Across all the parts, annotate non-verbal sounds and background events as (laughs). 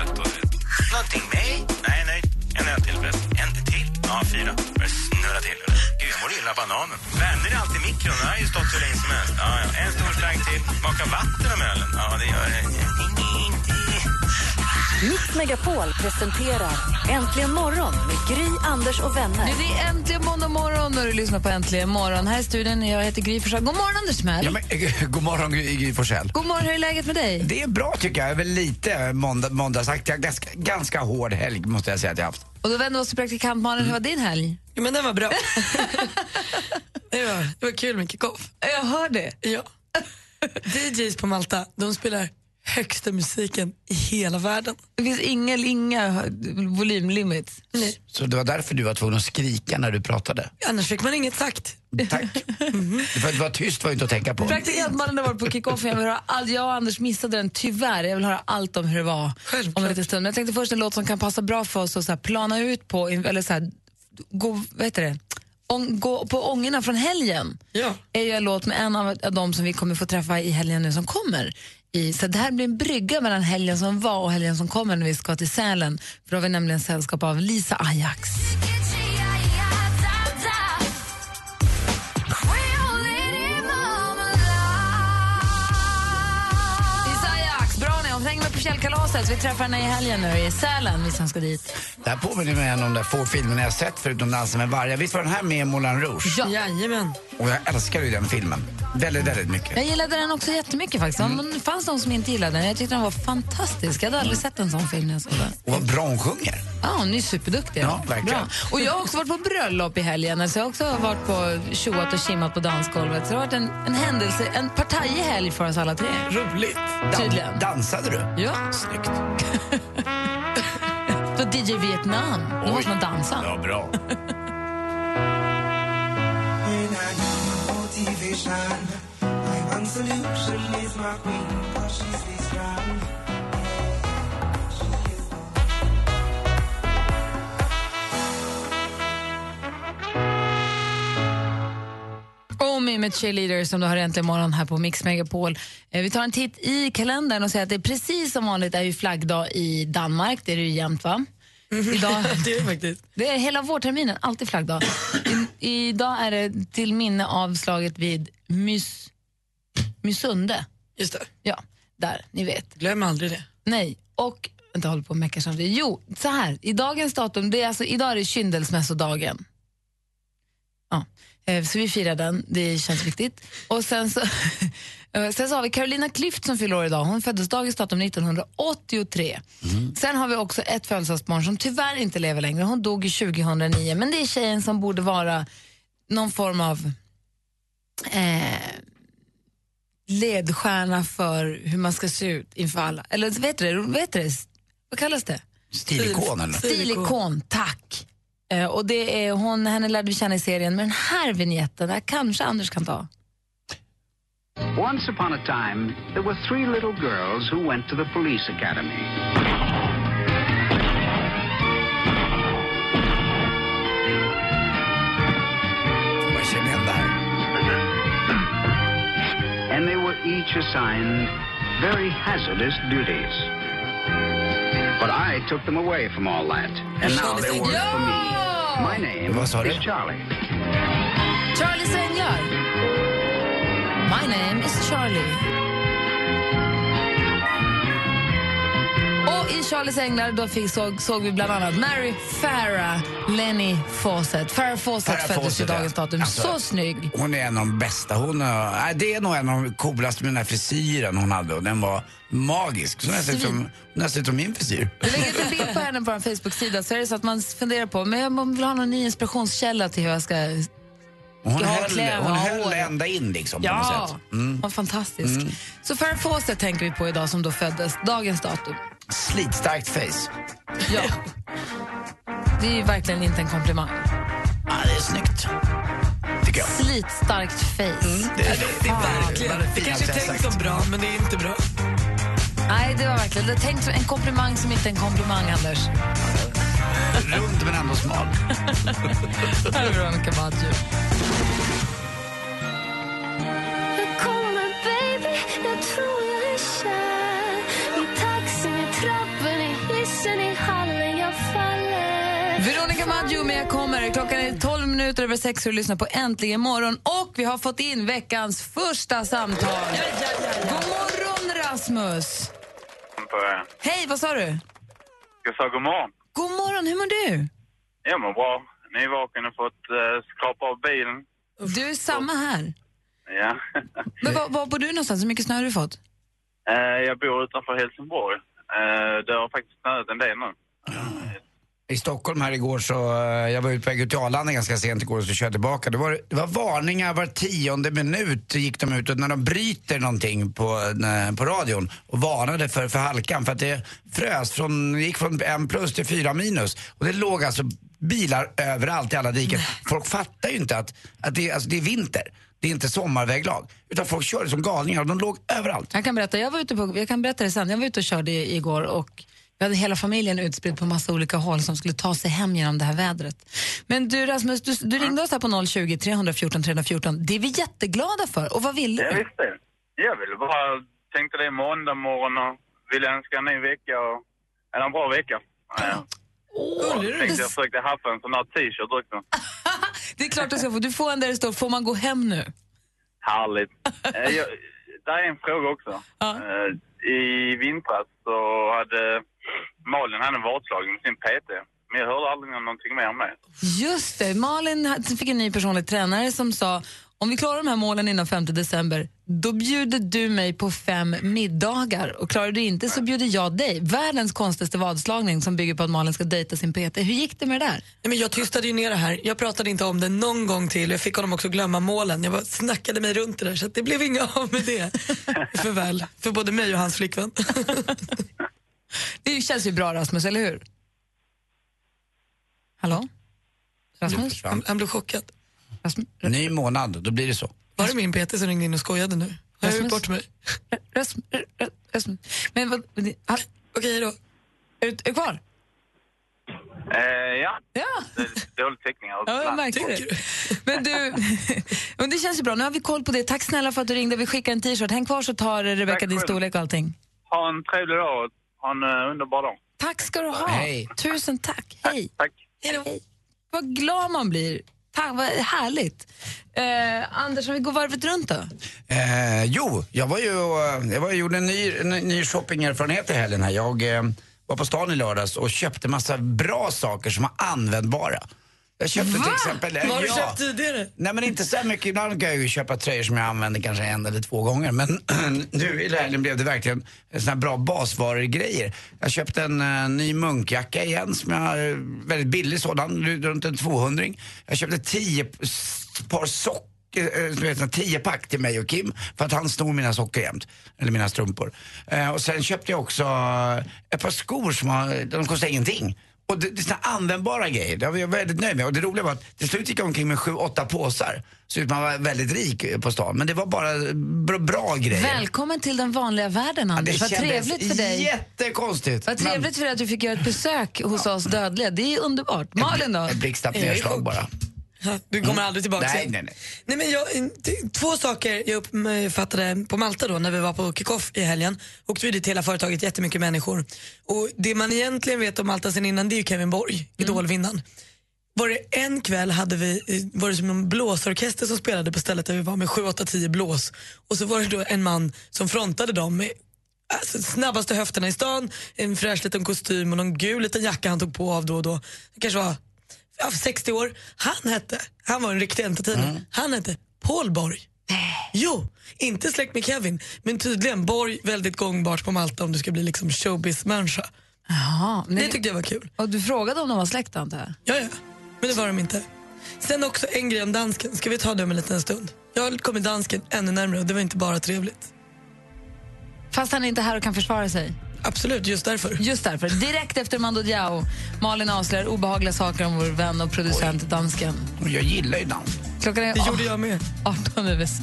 och. Och. Någonting med? Nej, nej. En öl till förresten. En till? Ja, fyra. Börjar snurra till. Gud, jag mår illa av bananen. Vänner är alltid i mikron. Den har ju stått hur länge som helst. Ja, ja. En stor slang till. Maka vatten om ölen. Ja, det gör det. Mix Megapol presenterar Äntligen morgon med Gry, Anders och vänner. Nu, det är äntligen måndag morgon och du lyssnar på Äntligen morgon. Här i studion, jag heter Gry Forssell. God morgon Anders Timell. Ja, men, eh, god morgon Gry Gry Forssell. God morgon, hur är läget med dig? Det är bra tycker jag. Jag är väl lite måndag, måndagsaktig. Ganska, ganska hård helg måste jag säga att jag haft. Och då vänder vi oss till praktikant Malin. Hur var din helg? Ja, men den var bra. (laughs) det, var, det var kul med kick-off. Jag hör det. Ja. (laughs) DJs på Malta, de spelar högsta musiken i hela världen. Det finns inga, inga volymlimits. Nej. Så det var därför du var tvungen att skrika när du pratade. Annars fick man inget sagt. Tack. (laughs) För att det var tyst var ju inte att tänka på. Praktikant Malin har varit på kick-off. Jag, vill höra all, jag och Anders missade den tyvärr. Jag vill höra allt om hur det var Självklart. om en liten stund. Men jag tänkte först en låt som kan passa bra för oss att så här plana ut på, eller så här, gå, vad heter det? Ång, gå på ångorna från helgen. Ja. är ju en låt med en av av dem som vi kommer få träffa i helgen nu som kommer. I, så det här blir en brygga mellan helgen som var och helgen som kommer när vi ska till Sälen. För då har vi nämligen sällskap av Lisa Ajax. Fjällkalaset. Så vi träffar henne i helgen nu i Sälen, vi som ska dit. Det här påminner mig om de där få filmerna jag sett förutom Dansen med vargar. Visst var den här med i Moulin Rouge? Ja. Jajamän. Och jag älskar ju den filmen. Väldigt, väldigt mycket. Jag gillade den också jättemycket faktiskt. Det fanns de som inte gillade den. Jag tyckte den var fantastisk. Jag hade aldrig sett en sån film när jag såg den. Och vad bra hon sjunger. Ja, hon är superduktig. Ja, verkligen. Bra. Och jag har också varit på bröllop i helgen. Så jag har också varit på tjoat och kimmat på dansgolvet. Så det har varit en, en händelse, en partajig helg för oss alla tre. Roligt. Tydligen. Dansade du? Ja. Snyggt. (laughs) Då DJ Vietnam. Då måste man dansa. Ja, bra. (laughs) Omi med Cheerleader som du har äntligen morgon här på Mix Megapol. Eh, Vi tar en titt i kalendern och säger att det är precis som vanligt är ju flaggdag i Danmark. Det är det ju jämt va? Idag, (laughs) Det är faktiskt. det är hela vårterminen, alltid flaggdag. Idag är det till minne av slaget vid Mys, Mysunde. Just det. Ja, där, ni vet. Glöm aldrig det. Nej, och jag håller på att mecka samtidigt. Jo, så här, i dagens datum, det är alltså, idag är det kyndelsmässodagen. Ja, eh, så vi firar den, det känns viktigt. Och sen så, (laughs) sen så har vi Carolina Klüft som fyller år idag. Hon föddes dagens datum 1983. Sen har vi också ett födelsedagsbarn som tyvärr inte lever längre. Hon dog i 2009, men det är tjejen som borde vara någon form av eh, ledstjärna för hur man ska se ut inför alla. Eller vet du det? Vet du? Vad kallas det? Stilikon eller? Stilikon, tack. Eh, och det är hon, henne lärde vi känna i serien, men den här vignetten, där kanske Anders kan ta. Once upon a time, there were three little girls who went to the police academy. Jag känner igen det. And they were each assigned very hazardous duties. But I took them away from all that, and now they work for me. My name Vad sa is Charlie. Charlies änglar. My name is Charlie. Och i Charlies änglar då fick, såg, såg vi bland annat Mary Farah Lenny Fawcett. Farah Fawcett Farrah föddes i Fawcett, dagens datum. Alltså, Så snygg. Hon är en av de bästa. Hon, nej, det är nog en av de coolaste med den här frisyren hon hade och den var magisk. Så nästan som, nästan som min frisyr. Vi lägger ut en bild på henne på vår Facebook-sida så är det så att man funderar på men jag vill ha någon ny inspirationskälla till hur jag ska hon höll, kläm hon höll ända in liksom Ja, sätt. Mm. vad fantastisk. Så Farrah Fawcett tänker vi på idag som då föddes, dagens datum. Slitstarkt face. Ja. Det är ju verkligen inte en komplimang. Ja, det är snyggt. Tycker jag. Slitstarkt face. Det, det, Det är verkligen. Det fint kanske tänkt som bra, men det är inte bra. Nej, det var verkligen det tänkt som en komplimang som inte är en komplimang, Anders. Rund men ändå smal. (laughs) Här är Veronica Maggio. Veronica Maggio med Jag kommer. Klockan är 12 minuter över sex och du lyssnar på Äntligen morgon. Och vi har fått in veckans första samtal. God morgon, Rasmus! Hej, vad sa du? Jag sa god morgon. God morgon, hur mår du? Jag mår bra. Nyvaken och fått uh, skrapa av bilen. Du är samma här. Ja. Men var, var bor du någonstans? Hur mycket snö har du fått? Eh, jag bor utanför Helsingborg. Uh, det har faktiskt snöat en del nu. I Stockholm här igår så, eh, jag var ute på väg ut till Arlanda ganska sent igår och så körde jag tillbaka. Det var, det var varningar var tionde minut gick de ut och när de bryter någonting på, eh, på radion och varnade för, för halkan för att det frös från, gick från en plus till fyra minus. Och det låg alltså bilar överallt i alla diken. Folk fattar ju inte att, att det, alltså det är vinter. Det är inte sommarväglag. Utan folk körde som galningar och de låg överallt. Jag kan berätta, jag var ute på, jag kan berätta det sen. Jag var ute och körde igår och vi hade hela familjen utspridd på massa olika håll som skulle ta sig hem genom det här vädret. Men du Rasmus, du, du ringde oss här på 020 314 314. Det är vi jätteglada för. Och vad ville Jag du? visste. Jag ville bara, tänkte det är måndag morgon och ville önska en ny vecka och en bra vecka. Ja. Åh, Jag tänkte jag försökte haffa en sån här t-shirt också. (laughs) det är klart du ska få. Du får en där det står, får man gå hem nu? Härligt. Eh, jag, där är en fråga också. Eh, i vintras så hade Malin hade en vadslagning med sin PT. Men jag hörde aldrig någonting mer om det. Just det, Malin fick en ny personlig tränare som sa om vi klarar de här målen innan 5 december, då bjuder du mig på fem middagar. Och klarar du inte så bjuder jag dig. Världens konstigaste vadslagning som bygger på att Malin ska dejta sin PT. Hur gick det med det där? Nej, men jag tystade ju ner det här. Jag pratade inte om det någon gång till. Jag fick honom också glömma målen. Jag bara snackade mig runt det där så att det blev inga av med det. (laughs) För väl. För både mig och hans flickvän. (laughs) Det känns ju bra Rasmus, eller hur? Hallå? Rasmus? Han, han blev chockad. Rasmus? Ny månad, då blir det så. Var det min PT som ringde in och skojade nu? Har jag gjort bort mig? Rasmus? Rasmus? Men vad... ah, Okej då. Är du, är du kvar? Eh, ja. Ja. Det är dålig täckning. här. (laughs) Ja, jag märker det. Men du, (laughs) men det känns ju bra. Nu har vi koll på det. Tack snälla för att du ringde. Vi skickar en t-shirt. Häng kvar så tar Rebecca Tack din storlek och allting. Ha en trevlig dag och ha en uh, underbar dag. Tack ska du ha. Hej. Tusen tack. Hej. Tack. Hej. Vad glad man blir. Tack, vad härligt. Eh, Anders, om vi går varvet runt då? Eh, jo, jag var ju eh, jag var, gjorde en ny, en ny shoppingerfarenhet i helgen här. Jag eh, var på stan i lördags och köpte massa bra saker som var användbara. Jag köpte till exempel... eh, Vad har du ja. köpt tidigare? Nej men inte så mycket. Ibland kan jag ju köpa tröjor som jag använder kanske en eller två gånger. Men (clears throat) nu i helgen blev det verkligen såna här bra basvarugrejer. Jag köpte en eh, ny munkjacka igen som jag, eh, väldigt billig sådan, runt en 200 Jag köpte tio par sockor eh, en tio pack till mig och Kim för att han snor mina sockor jämt. Eller mina strumpor. Eh, och sen köpte jag också eh, ett par skor som har, de kostar ingenting. Och det, det är såna användbara grejer. Det var jag väldigt nöjd med. Och det roliga var att till slut gick jag omkring med sju, åtta påsar. Så ut man var väldigt rik på stan. Men det var bara bra, bra grejer. Välkommen till den vanliga världen, Anders. Vad kändes trevligt för dig. Jättekonstigt. Vad trevligt för dig att du fick göra ett besök hos oss dödliga. Det är underbart. Malin då? Ett blixtsnabbt nedslag bara. Du kommer aldrig tillbaka Nej, nej, nej. Nej, men jag, två saker jag uppfattade på Malta då när vi var på kickoff i helgen. Åkte vi dit hela företaget, jättemycket människor. Och det man egentligen vet om Malta sen innan det är ju Kevin Borg, Idolvinnaren. Var det en kväll hade vi, eh, var det som en blåsorkester som spelade på stället där vi var med 7, 8, 10 blås. Och så var det då en man som frontade dem med alltså, snabbaste höfterna i stan, en fräsch liten kostym och någon gul liten jacka han tog på av då och då. Det kanske var 60 år. Han hette, han var en riktig entertainer, han hette Paul Borg. Jo, inte släkt med Kevin, men tydligen Borg väldigt gångbart på Malta om du ska bli liksom showbiz-människa. Jaha, Det tyckte jag var kul. Och du frågade om de var släkt, antar jag? Ja, ja. Men det var de inte. Sen också en grej om dansken. Ska vi ta det om en liten stund? Jag har kommit dansken ännu närmare och det var inte bara trevligt. Fast han är inte här och kan försvara sig? Absolut, just därför. Just därför. Direkt efter Mando Diao, Malin avslöjar obehagliga saker om vår vän och producent dansken. Och jag gillar ju dans. Klockan är Det gjorde jag med. 18 över 6.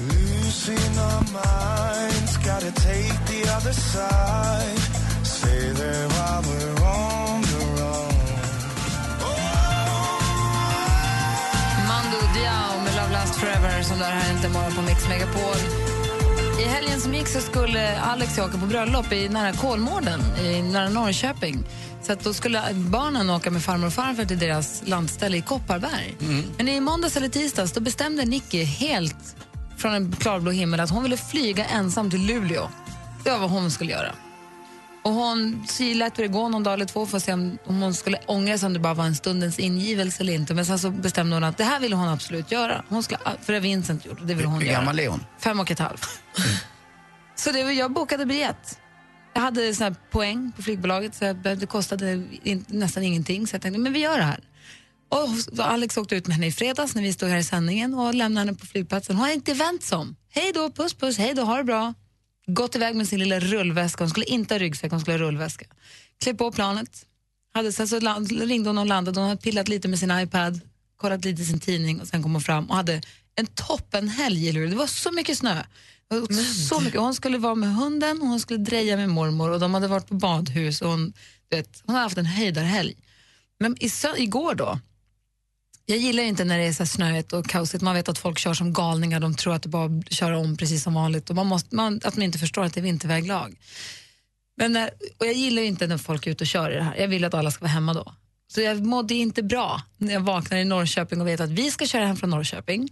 Losing our minds, gotta take the other side. Say there while we're on the run. Mando Diao med Love Last Forever som där här inte morgon på Mix Megapol. I helgen som gick så skulle Alex åka på bröllop i nära Kolmården, i nära Norrköping. Så att då skulle barnen åka med farmor och farfar till deras landställe i Kopparberg. Men i måndags eller tisdags då bestämde Nicky helt från en klarblå himmel att hon ville flyga ensam till Luleå. Det var vad hon skulle göra. Och hon lät det gå någon dag eller två för att se om, om hon skulle ångra sig om det bara var en stundens ingivelse eller inte. Men sen så bestämde hon att det här ville hon absolut göra. Hon skulle, för det Vincent gjort och det vill hon Hur göra. gammal är hon? Fem och ett halvt. så det var, jag bokade biljett. Jag hade sån här poäng på flygbolaget så jag, det kostade in, nästan ingenting. Så jag tänkte, men vi gör det här. Och så Alex åkte ut med henne i fredags när vi stod här i sändningen och lämnade henne på flygplatsen. Hon har inte vänt sig om. Hej då, puss puss, hej då, ha det bra. Gått iväg med sin lilla rullväska. Hon skulle inte ha ryggsäck, hon skulle ha rullväska. Klev på planet. Hade, sen så ringde hon och landade. Hon hade pillat lite med sin iPad, kollat lite i sin tidning och sen kom hon fram och hade en toppenhelg i Luleå. Det var så mycket snö. Så mycket. Hon skulle vara med hunden och hon skulle dreja med mormor och de hade varit på badhus och hon, vet, hon hade haft en höjdarhelg. Men i, igår då, jag gillar inte när det är så snöigt och kaosigt. Man vet att folk kör som galningar, de tror att det bara kör om precis som vanligt och man måste, man, att man inte förstår att det är vinterväglag. Men när, och jag gillar inte när folk är ute och kör i det här. Jag vill att alla ska vara hemma då. Så jag mådde inte bra när jag vaknade i Norrköping och vet att vi ska köra hem från Norrköping.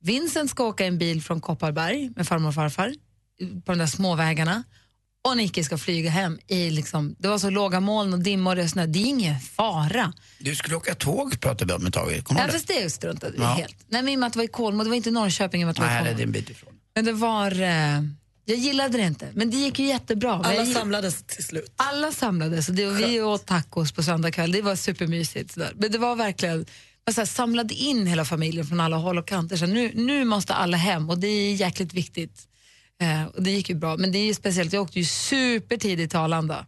Vincent ska åka i en bil från Kopparberg med farmor och farfar på de där småvägarna. Och Nicky ska flyga hem i liksom, det var så låga moln och dimmor och snö. Det är ingen fara. Du skulle åka tåg pratade vi om ett tag. Kommer Ja, fast det struntade vi Ja. helt. Nej, men i och med att det var i Kolmården, det var inte Norrköping. i och med att det var i Nej, det är en bit ifrån. Men det var... Eh, jag gillade det inte, men det gick ju jättebra. Alla jag samlades till slut. alla samlades och det, och vi åt tacos på söndag kväll. Det var supermysigt. Sådär. Men det var verkligen... Man så här, samlade in hela familjen från alla håll och kanter. Så nu, nu måste alla hem och det är jäkligt viktigt. Eh, och det gick ju bra. Men det är ju speciellt, jag åkte ju supertidigt till Arlanda.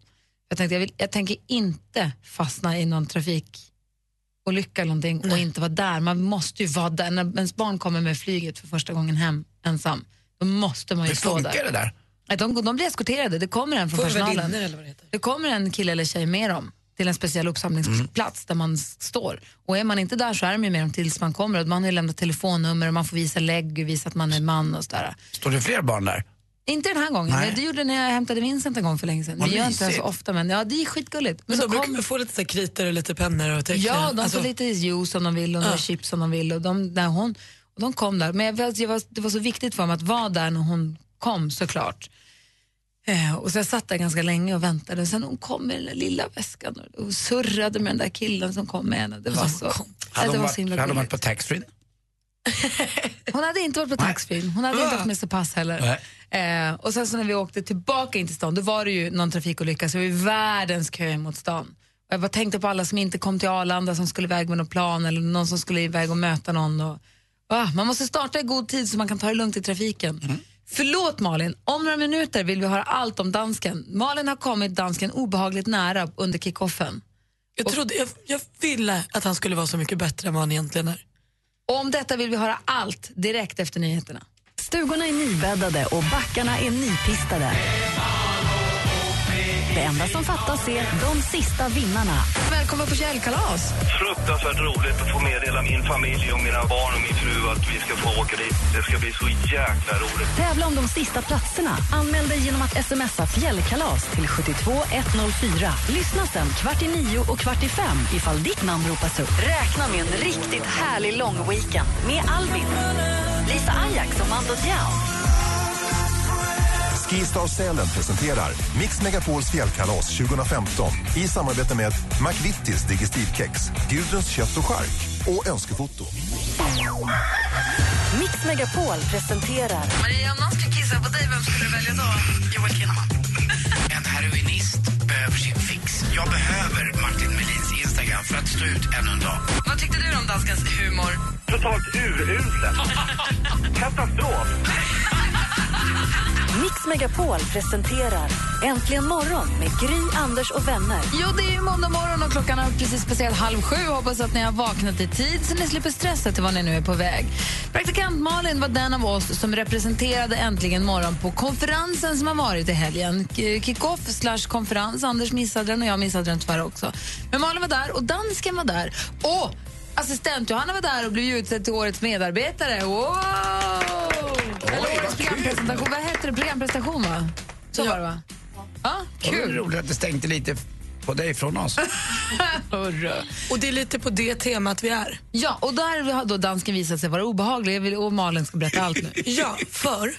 Jag, tänkte, jag, vill, jag tänker inte fastna i någon trafikolycka eller någonting och inte vara där. Man måste ju vara där. När ens barn kommer med flyget för första gången hem ensam, då måste man ju Hur stå funkar där. det där? Nej, De, de blir eskorterade. Det kommer en från Får personalen. eller vad det heter. Det kommer en kille eller tjej med dem till en speciell uppsamlingsplats där man står. Och är man inte där så är de ju med dem tills man kommer. Och man har ju lämnat telefonnummer och man får visa lägg och visa att man är man och sådär. Står det fler barn där? Inte den här gången. Nej. Det gjorde det när jag hämtade Vincent en gång för länge sedan. Vad Vi gör inte det så ofta men ja, det är skitgulligt. Men så de brukar kom- få lite kritor och lite pennor och teckningar. Ja, de Alltså, får lite juice om de vill och Ja. chips om de vill. Och de, när hon, och de kom där. Men jag, jag var, det var så viktigt för mig att vara där när hon kom såklart. Eh, och så jag satt där ganska länge och väntade. Sen hon kom med den där lilla väskan och, och surrade med den där killen som kom med henne. Det var så, Hade det var så himla hade hon varit på taxfree? (laughs) Hon hade inte varit på taxfree, hon hade inte haft med sig pass heller. Eh, och sen så när vi åkte tillbaka in till stan, då var det ju någon trafikolycka så det var ju världens kö mot stan. Och jag bara tänkte på alla som inte kom till Arlanda som skulle iväg med någon plan eller någon som skulle iväg och möta någon. Och, ah, man måste starta i god tid så man kan ta det lugnt i trafiken. Förlåt Malin, om några minuter vill vi höra allt om dansken. Malin har kommit dansken obehagligt nära under kickoffen. jag, trodde, jag, jag ville att han skulle vara så mycket bättre än vad han egentligen är. Och om detta vill vi höra allt direkt efter nyheterna. Stugorna är nybäddade och backarna är nypistade. Det enda som fattas är de sista vinnarna. Välkommen på fjällkalas. Fruktansvärt roligt att få meddela min familj och mina barn och min fru att vi ska få åka dit. Det ska bli så jäkla roligt. Tävla om de sista platserna. Anmäl dig genom att smsa fjällkalas till 72104. Lyssna sen kvart i nio och kvart i fem ifall ditt namn ropas upp. Räkna med en riktigt härlig lång weekend med Albin, Lisa Ajax och Mando Diao. Skistar Sälen presenterar Mix Megapols fjällkalas 2015 i samarbete med McVittys Digestivkex, Gudruns kött och chark och Önskefoto. Mix Megapol presenterar Maria, om någon skulle kissa på dig, vem skulle du välja då? Joel Kinnaman. En heroinist behöver sin fix. Jag behöver Martin Melins Instagram för att stå ut ännu en dag. Vad totalt uruselt. (laughs) Katastrof. Mix Megapol presenterar Äntligen morgon med Gry, Anders och vänner. Jo, det är ju måndag morgon och klockan har precis passerat halv sju. Hoppas att ni har vaknat i tid så ni slipper stressa till var ni nu är på väg. Praktikant Malin var den av oss som representerade Äntligen morgon på konferensen som har varit i helgen. Kick-off slash konferens. Anders missade den och jag missade den tyvärr också. Men Malin var där och dansken var där. Och assistent Johanna var där och blev utsedd till årets medarbetare. Wow! Eller årets programpresentation. Vad hette det? Programprestation, va? Så var det, va? Ja, Det var kul. roligt att det stänkte lite på dig från oss. (laughs) Och det är lite på det temat vi är. Ja, och där har då dansken visat sig vara obehaglig Jag vill- och Malin ska berätta allt nu. (laughs) Ja, för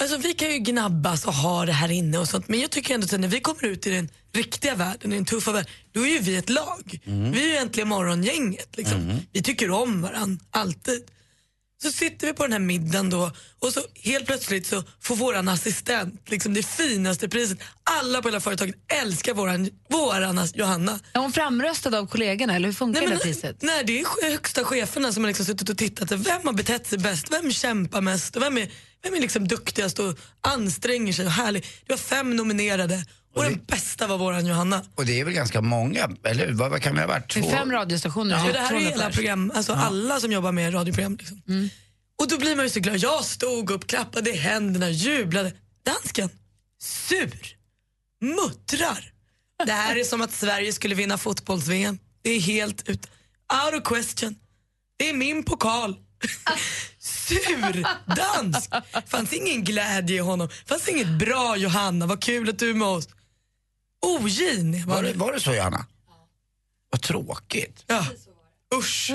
alltså, vi kan ju gnabbas och ha det här inne och sånt men jag tycker ändå att när vi kommer ut i den riktiga världen, i den tuffa världen, då är ju vi ett lag. Vi är ju äntligen morgongänget. Liksom. Vi tycker om varandra, alltid. Så sitter vi på den här middagen då och så helt plötsligt så får våran assistent liksom det finaste priset. Alla på hela företaget älskar våran, våran Johanna. Är hon framröstad av kollegorna eller hur funkar Nej, det men, priset? nej, det är högsta cheferna som har liksom suttit och tittat. Vem har betett sig bäst? Vem kämpar mest? Och vem är, vem är liksom duktigast och anstränger sig och härlig? Det var fem nominerade och den bästa var våran Johanna. Och det är väl ganska många, eller? Vad, vad kan vi ha varit? Det är Två? fem radiostationer. Ja, det här är 200 hela program, alltså alla som jobbar med radioprogram. Liksom. Och då blir man ju så glad. Jag stod upp, klappade i händerna, jublade. Dansken, sur, muttrar. Det här är som att Sverige skulle vinna fotbolls-VM. Det är helt ut, out of question. Det är min pokal. (laughs) Sur, dansk. Fanns ingen glädje i honom. Fanns inget bra Johanna, vad kul att du är med oss. Ogin Var det, var det så, Johanna? Vad tråkigt. Ja. Usch.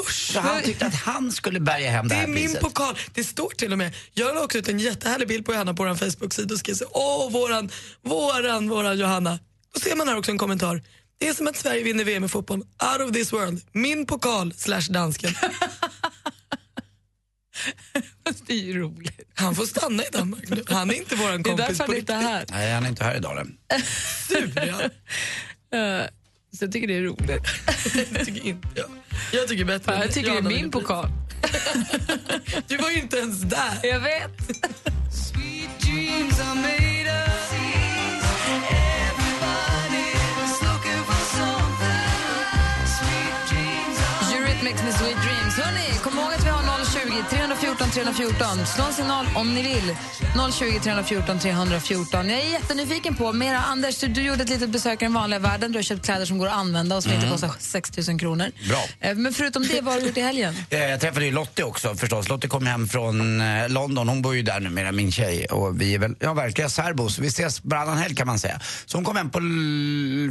Usch. Så han tyckte att han skulle bärga hem det Det här är min priset? pokal. Det står till och med. Jag la också ut en jättehärlig bild på Johanna på vår Facebook-sida och skrev så åh våran, våran, våran Johanna. Då ser man här också en kommentar. Det är som att Sverige vinner VM i fotboll. Out of this world. Min pokal slash dansken. (laughs) Det är ju roligt. Han får stanna i Danmark nu. Han är inte våran Det är kompis därför han inte är här. Nej, han är inte här idag. Sur (laughs) ja. Så jag tycker det är roligt. Det tycker inte jag. Jag tycker bättre. Fan, Jag tycker det är min pokal. (laughs) Du var ju inte ens där. Jag vet. 314 314. Slå en signal om ni vill. 020 314 314. Jag är jättenyfiken på mera. Anders, du gjorde ett litet besök i den vanliga världen. Du har köpt kläder som går att använda och som inte kostar 6 000 kronor. Bra. Eh, Men förutom det, vad har du gjort i helgen? (laughs) Eh, Jag träffade ju Lottie också förstås. Lottie kom hem från eh, London. Hon bor ju där numera, min tjej. Och vi är väl ja, verkliga särbos. Vi ses varannan helg kan man säga. Så hon kom hem på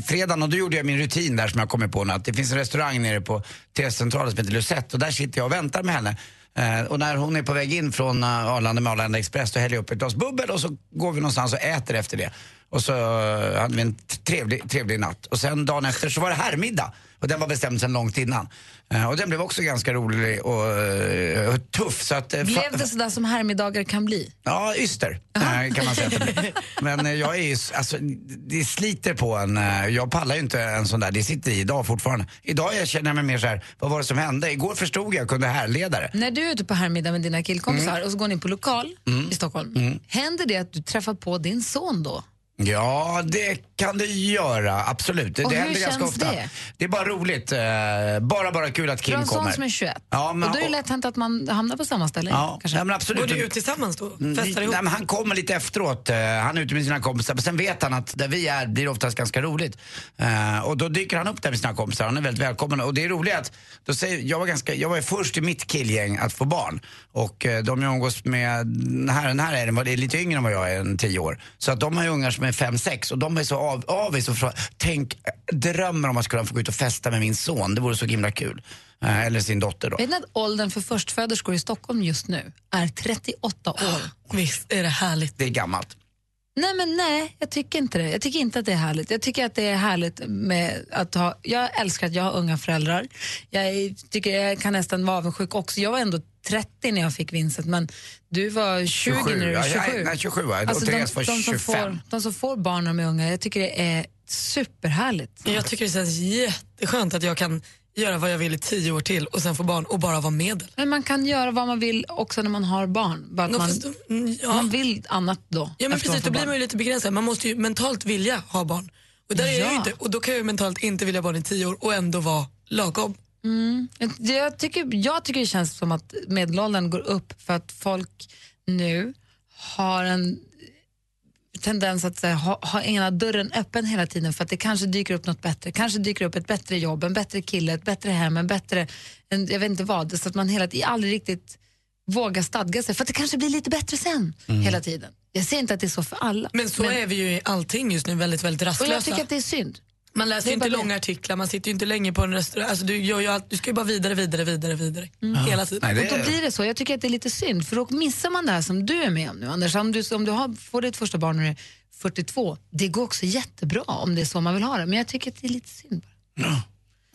fredagen och då gjorde jag min rutin där som jag kommit på nu. Att det finns en restaurang nere på T-centralen som heter Lucette och där sitter jag och väntar med henne. Eh, och när hon är på väg in från uh, Arlanda med Arlanda Express då häller jag upp ett glas bubbel och så går vi någonstans och äter efter det. Och så eh, hade vi en trevlig, trevlig natt. Och sen dagen efter så var det herrmiddag. Och den var bestämd sedan långt innan. Eh, och den blev också ganska rolig och eh, tuff. Så att, Blev det sådär som härmiddagar kan bli? Ja, yster kan man säga. (laughs) Men jag är ju, alltså, det sliter på en. Jag pallar ju inte en sån där, det sitter i idag fortfarande. Idag jag känner jag mig mer så här, vad var det som hände? Igår förstod jag, kunde härleda det. När du är ute på härmiddag med dina killkompisar Mm. och så går ni på lokal i Stockholm, händer det att du träffar på din son då? Ja, det kan det göra, absolut. Det, Och det hur händer ganska känns ofta. det? Det är bara roligt. eh, Bara, bara kul att Kim har en son kommer. som är 21 Ja, men- och då är det lätt hänt att man hamnar på samma ställe. Ja, kanske. ja men absolut. Går du ut tillsammans då? Mm, Festar nej, ihop? men han kommer lite efteråt. Eh, han är ute med sina kompisar. Men sen vet han att där vi är blir det oftast ganska roligt. Eh, och då dyker han upp där med sina kompisar. Han är väldigt välkommen. Och det är roligt att då säger, jag, var ganska, jag var först i mitt killgäng att få barn. Och de jag umgås med, den här, den här är, den är lite yngre än vad jag är, än tio år. Så att de har ju ungar som är fem, sex och de är så av, avis och frågar, tänk, drömmer om att kunna få gå ut och festa med min son. Det vore så himla kul. Eh, eller sin dotter då. Vet ni att åldern för förstföderskor i Stockholm just nu är 38 år? (gasps) Visst är det härligt. Det är gammalt. Nej, men nej, jag tycker inte det. Jag tycker inte att det är härligt. Jag tycker att det är härligt med att ha... Jag älskar att jag har unga föräldrar. Jag tycker jag kan nästan vara avundsjuk också. Jag var ändå 30 när jag fick Vincent, men du var 20 27. när du var Ja, 27. jag- nej, 27 var jag. Och Alltså, Therese var de, som 25. får, de som får barn när de är unga, jag tycker det är superhärligt. Jag tycker det känns jätteskönt att jag kan göra vad jag vill i tio år till och sen få barn och bara vara medel. Men man kan göra vad man vill också när man har barn. Bara att Ja, man, då- mm, ja. man vill annat då. Ja men precis, då blir man ju lite begränsad. Man måste ju mentalt vilja ha barn. Och där är jag Ja. inte. Och då kan jag ju mentalt inte vilja ha barn i tio år och ändå vara lagom. Mm. Jag, tycker, jag tycker det känns som att medelåldern går upp för att folk nu har en tendens att så här, ha, ha ena dörren öppen hela tiden för att det kanske dyker upp något bättre. Kanske dyker upp ett bättre jobb, en bättre kille, ett bättre hem, en bättre, en, jag vet inte vad. Så att man hela tiden aldrig riktigt vågar stadga sig för att det kanske blir lite bättre sen hela tiden. Jag säger inte att det är så för alla. Men så är vi ju i allting just nu, väldigt, väldigt och rastlösa. jag tycker att det är synd. Man läser Det är ju inte bara det. långa artiklar, man sitter ju inte länge på en restaurang. Alltså, du, gör ju allt, du ska ju bara vidare, vidare, vidare, vidare. Hela tiden. Och då blir det så. Jag tycker att det är lite synd, för då missar man det här som du är med om nu, Anders. Om du, om du har, får ditt första barn när du är 42, det går också jättebra om det är så man vill ha det. Men jag tycker att det är lite synd.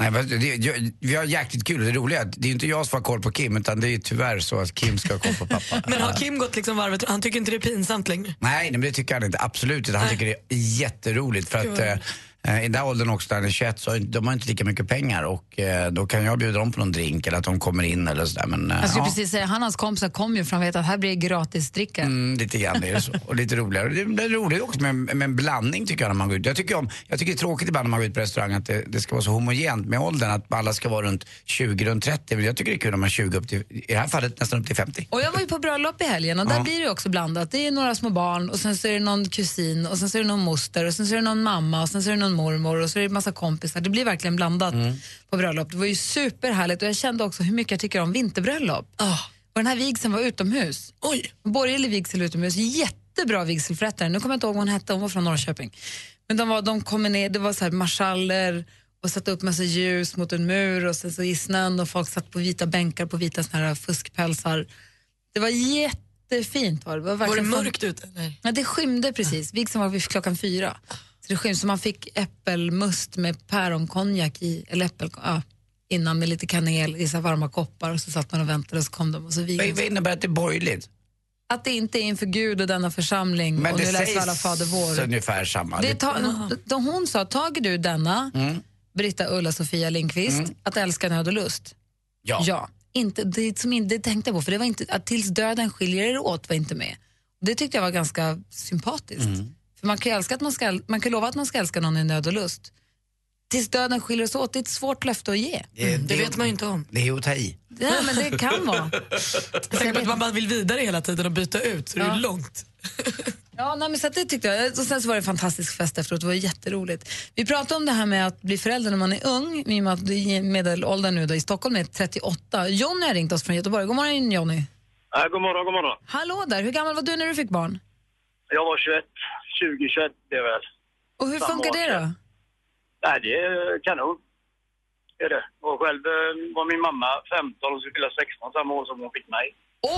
Nej, men det, jag, vi har jäkligt kul. Det roliga är att det är inte jag som har koll på Kim utan det är tyvärr så att Kim ska ha koll på pappa. (laughs) Men har Kim gått liksom varvet, han tycker inte det är pinsamt längre? Nej, nej, men det tycker han inte. Absolut inte. Han tycker det är jätteroligt för att i den där åldern också, där han är 21, så de har inte lika mycket pengar och eh, då kan jag bjuda dem på någon drink eller att de kommer in eller sådär. Men, eh, Jag skulle ja. precis säga, han och hans kompisar kom ju för han vet att här blir det gratisdricka. Mm, lite grann är det så. Och lite roligare. Det det är roligt också med, med en blandning tycker jag när man går ut. Jag tycker, om, jag tycker det är tråkigt ibland när man går ut på restaurang att det, det ska vara så homogent med åldern. Att alla ska vara runt 20, runt 30. Men jag tycker det är kul om man är 20 upp till, i det här fallet nästan upp till 50. Och jag var ju på bröllop i helgen och där Ja. blir det också blandat. Det är några små barn och sen så är det någon kusin och sen så är det någon moster och sen så är det någon mamma och sen så är det någon mormor och så är det massa kompisar. Det blir verkligen blandat på bröllop. Det var ju superhärligt och jag kände också hur mycket jag tycker om vinterbröllop. Och den här vigseln var utomhus. Oj. Borgerlig vigsel utomhus. Jättebra vigselförrättare. Nu kommer jag inte ihåg vad hon hette, hon var från Norrköping. Men de, var, de kom ner, det var så här marschaller och satte upp massa ljus mot en mur och sen så i snön och folk satt på vita bänkar på vita såna här fuskpälsar. Det var jättefint. Var det, var, Var det mörkt ute? Nej. Ja, det skymde precis. Vigseln var vid klockan fyra. Skymde, så man fick äppelmust med päronkonjak i, eller äppel, ja, innan med lite kanel i så varma koppar och så satt man och väntade och så kom de och så vigde Vad, innebär att det är borgerligt? Att det inte är inför Gud och denna församling Men och det nu läser alla Fader vår. ungefär samma. Det ta, då hon sa, tager du denna, Britta Ulla Sofia Lindqvist, att älska nöd och lust? Ja. ja. Inte, det, som det tänkte jag på, för det var inte, att tills döden skiljer er åt var inte med. Det tyckte jag var ganska sympatiskt. För man kan ju älska att man ska, man kan lova att man ska älska någon i nöd och lust. Tills döden skiljer oss åt, det är ett svårt löfte att ge. Det, Det vet man ju inte om. Det är att ta i. Ja, men det kan vara. (laughs) Tänk på att man bara vill vidare hela tiden och byta ut, så det Ja. är långt. Ja, nej, men så det tyckte jag. Och sen så var det en fantastisk fest efteråt, det var jätteroligt. Vi pratade om det här med att bli förälder när man är ung, i och med att medelåldern nu då, i Stockholm är 38. Johnny har ringt oss från Göteborg. God morgon Johnny. Ja, god morgon, god morgon. Hallå där, hur gammal var du när du fick barn? Jag var 21, 20, 21 det är. Och hur Samma funkar det då? Nej, det är kanon. Det är det. Och själv eh, var min mamma 15 och skulle fylla 16 samma år som hon fick mig.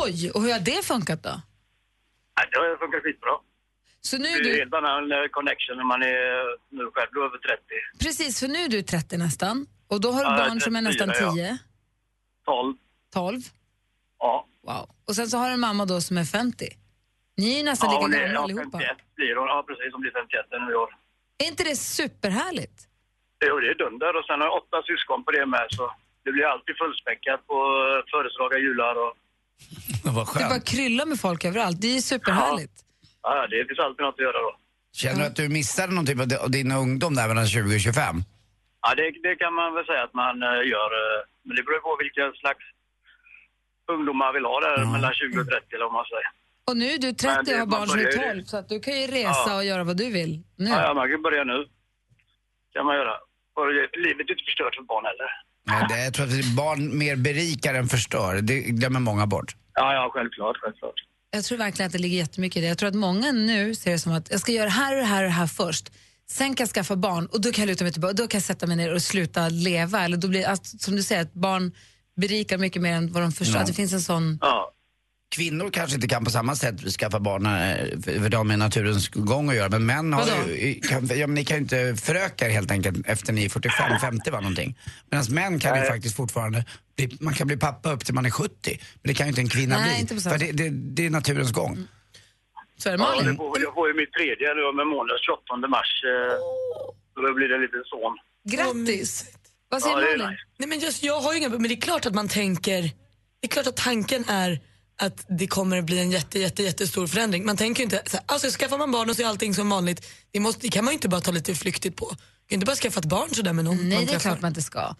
Oj, och hur har det funkat då? Nej, det har funkat skitbra. Så nu Det är är du, helt annan eh, connection när man är nu själv över 30. precis, för nu är du 30 nästan. Och då har du Ja, är barn som är nästan 34, 10, 12. 12. Ja. Wow. Och sen så har du en mamma då som är 50. Ni är ju nästan ja, lika gamla ja, allihopa. 51 blir hon. Ja, precis. Hon blir 51 nu i år. Är inte det superhärligt? Jo, det är dunder. Och sen har jag åtta syskon på det med, så det blir alltid fullspäckat på eh, födelsedagar, jular och... (laughs) Vad Det bara kryllar med folk överallt. Det är superhärligt. Ja, det finns alltid något att göra då. Känner du att du missade någon typ av din ungdom där mellan 20 och 25? Ja, det, det kan man väl säga att man eh, gör. eh, Men det beror på vilka slags ungdomar man vill ha där mellan 20 och 30 eller vad man säger. Och nu är du Men 30 det- och har barn som är börjar ju- 12 så att du kan ju resa Ja. och göra vad du vill nu. Ja, ja, man kan börja nu. kan man göra. Och det- livet är inte förstört för barn heller. Nej, det, jag tror att barn mer berikar än förstör. Det glömmer många bort. Ja, ja, självklart, självklart. Jag tror verkligen att det ligger jättemycket i det. Jag tror att många nu ser det som att jag ska göra det här och det här och det här först. Sen kan jag skaffa barn och då kan jag luta mig tillbaka, då kan jag sätta mig ner och sluta leva. Eller då blir, att, som du säger, att barn berikar mycket mer än vad de förstår. Ja. Att det finns en sån... Ja. Kvinnor kanske inte kan på samma sätt skaffa barn eh, för för de med naturens gång att göra. Men män har Vadå? ju, kan, ja, men ni kan ju inte föröka er helt enkelt efter ni är 45-50 var någonting. Medan män kan ju faktiskt fortfarande, bli, man kan bli pappa upp till man är 70. Men det kan ju inte en kvinna Nej, bli. inte på samma för det, det, det är naturens gång. Så är det Ja, Malin. det får, jag får ju mitt tredje nu om en månad, 28 mars. eh, Då blir det en liten son. Grattis! Vad säger Ja, det är Malin? Nej, men just, jag har ju inga, men det är klart att man tänker, det är klart att tanken är att det kommer att bli en jätte, jätte, jättestor förändring. Man tänker ju inte, så här, alltså skaffar man barn och så är allting som vanligt, det, måste, det kan man ju inte bara ta lite flyktigt på. Du kan inte bara skaffa ett barn sådär med någon Nej, man det är klart man inte ska.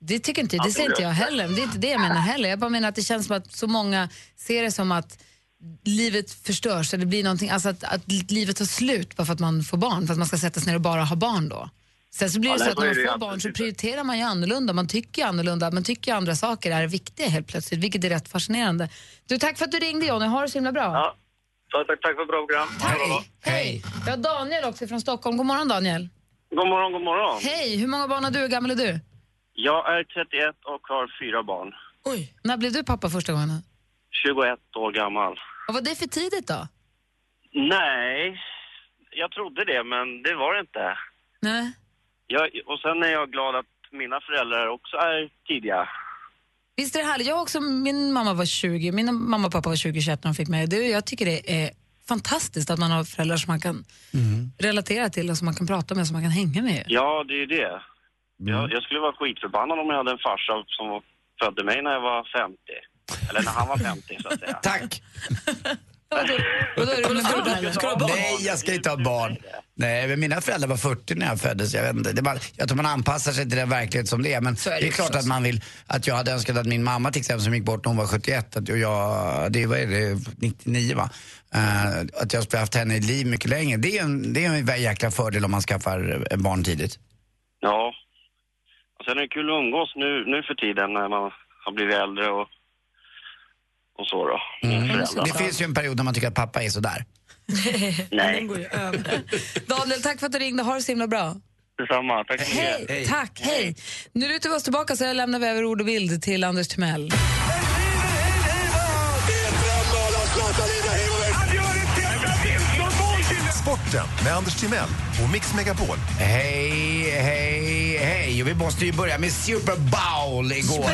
Det tycker inte, det är inte jag heller. Det är inte det jag menar heller. Jag bara menar att det känns som att så många ser det som att livet förstörs, eller det blir någonting, alltså att, att livet tar slut bara för att man får barn, för att man ska sätta sig ner och bara ha barn då. Sen så blir Ja, det så att när är man får barn så prioriterar man ju annorlunda, man tycker ju annorlunda, man tycker ju andra saker är viktiga helt plötsligt, vilket är rätt fascinerande. Du, tack för att du ringde Johnny, ha det så himla bra. Ja. Tack, tack för bra program. Hej. Hej! Vi har Daniel också från Stockholm. God morgon Daniel. God morgon, god morgon. Hej, hur många barn har du? Hur gammal är du? Jag är 31 och har fyra barn. Oj. När blev du pappa första gången? 21 år gammal. Vad var det för tidigt då? Nej, jag trodde det, men det var det inte. Nej. Jag, och sen är jag glad att mina föräldrar också är tidiga. Visst är det härligt? Jag också, min mamma var 20, min mamma och pappa var 20-21 när de fick mig. Det, jag tycker det är fantastiskt att man har föräldrar som man kan relatera till och som man kan prata med, som man kan hänga med. Ja, det är ju det. Jag, jag skulle vara skitförbannad om jag hade en farsa som födde mig när jag var 50. Eller när han var 50, så att säga. (laughs) Tack! Vadå, är du med barn? Nej, jag ska inte ha barn. Nej, men mina föräldrar var 40 när jag föddes. Jag, vet inte. Det bara, jag tror man anpassar sig till den verklet som det är. Men är det det är klart att man vill, att jag hade önskat att min mamma till exempel som gick bort när hon var 71, att jag, det var det, 99 va? Eh, att jag skulle haft henne i liv mycket längre. Det är en, det är en jäkla fördel om man skaffar eh, barn tidigt. Ja. Och sen är det kul att umgås nu, nu för tiden när man har blivit äldre och, och så då. Mm. Det finns ju en period när man tycker att pappa är sådär. (laughs) Nej. Den går ju över. Daniel, tack för att du ringde. Ha det så himla bra. Detsamma. Tack så Hej, mycket. tack, hej. Nu lutar vi oss tillbaka så lämnar vi över ord och bild till Anders Timell. Sporten med Anders Timell och Mix Megapol. Hej, hej, hej. Och vi måste ju börja med Super Bowl igår.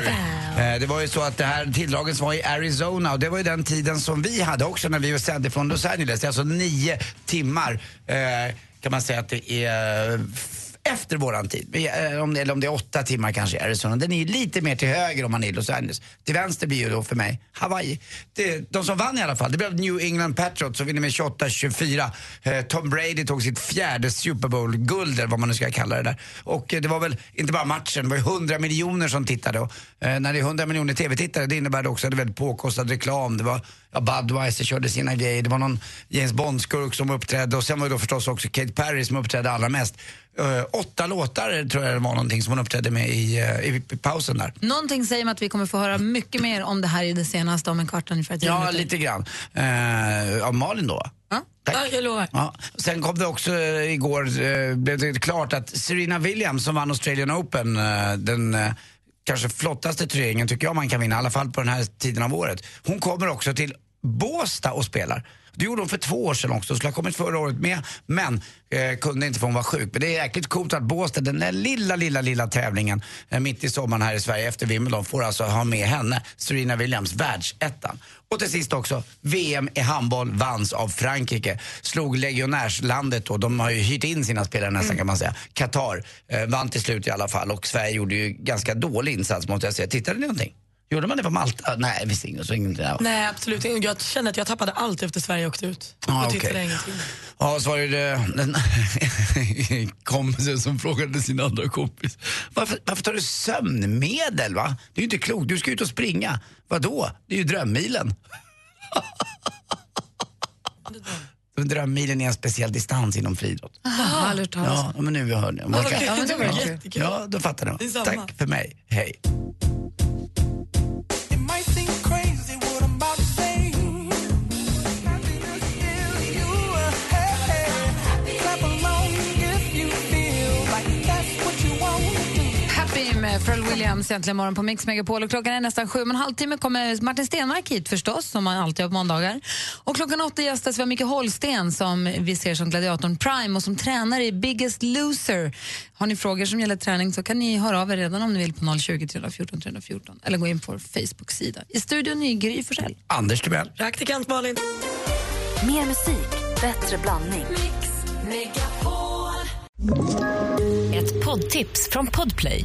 Eh, Det var ju så att det här tilldraget var i Arizona och det var ju den tiden som vi hade också när vi sände från Los Angeles. Det är alltså nio timmar eh, kan man säga att det är efter våran tid. Eh, eller om det är åtta timmar kanske i Arizona. Den är ju lite mer till höger om man är i Los Angeles. Till vänster blir ju då för mig Hawaii. Det, de som vann i alla fall, det blev New England Patriots som vinner med 28-24. Eh, Tom Brady tog sitt fjärde Super Bowl-guld eller vad man nu ska kalla det där. Och eh, det var väl inte bara matchen, det var ju 100 miljoner som tittade. Och, när det är 100 miljoner TV-tittare det innebär det också att det är väldigt påkostad reklam. Det var ja, Budweiser körde sina grejer, det var någon James Bond-skurk som uppträdde och sen var det då förstås också Kate Perry som uppträdde allra mest. Eh, åtta låtar tror jag det var någonting som hon uppträdde med i, eh, i, i pausen där. Någonting säger mig att vi kommer få höra mycket mer om det här i det senaste om en kvart ungefär. Ja, minuter. lite grann. Eh, av Malin då? Tack. Ja, jag lovar. Ja. Sen kom det också igår, blev det klart att Serena Williams som vann Australian Open, den kanske flottaste turneringen tycker jag man kan vinna, i alla fall på den här tiden av året. Hon kommer också till Båstad och spelar. Det gjorde hon för två år sedan också, skulle ha kommit förra året med, men eh, kunde inte för hon var sjuk. Men det är jäkligt coolt att Båstad, den där lilla, lilla, lilla tävlingen eh, mitt i sommaren här i Sverige efter Wimbledon, får alltså ha med henne, Serena Williams, världsettan. Och till sist också, VM i handboll vanns av Frankrike. Slog legionärslandet då, de har ju hyrt in sina spelare nästan kan man säga. Qatar eh, vann till slut i alla fall och Sverige gjorde ju ganska dålig insats måste jag säga. Tittade ni någonting? Gjorde man det på Malta? Nej, visst inget. Så ingenting. Ja. Nej, absolut inte. Jag känner att jag tappade allt efter Sverige åkte ut. Ah, och tittade ingenting. Ja, så var det den (laughs) kompisen som frågade sin andra kompis. Varför, varför tar du sömnmedel va? Det är ju inte klokt, du ska ut och springa. Vadå? Det är ju drömmilen. (laughs) Drömmilen är en speciell distans inom friidrott. Ja, men nu hör ni. Ja, det var ja, jättekul. ja, då fattar ni. Tack för mig. Hej. Pharrell Williams äntligen morgon på Mix Megapol. Och klockan är nästan sju. Om en halvtimme kommer Martin Stenmark hit förstås, som man alltid gör på måndagar. Och klockan åtta gästas vi av Micke Holsten som vi ser som gladiatorn Prime och som tränare i Biggest Loser. Har ni frågor som gäller träning så kan ni höra av er redan om ni vill på 020 314 314 eller gå in på vår Facebook-sida. I studion är Gry Forssell. Anders Timell. Praktikant Malin. Mer musik, bättre blandning. Ett poddtips från Podplay.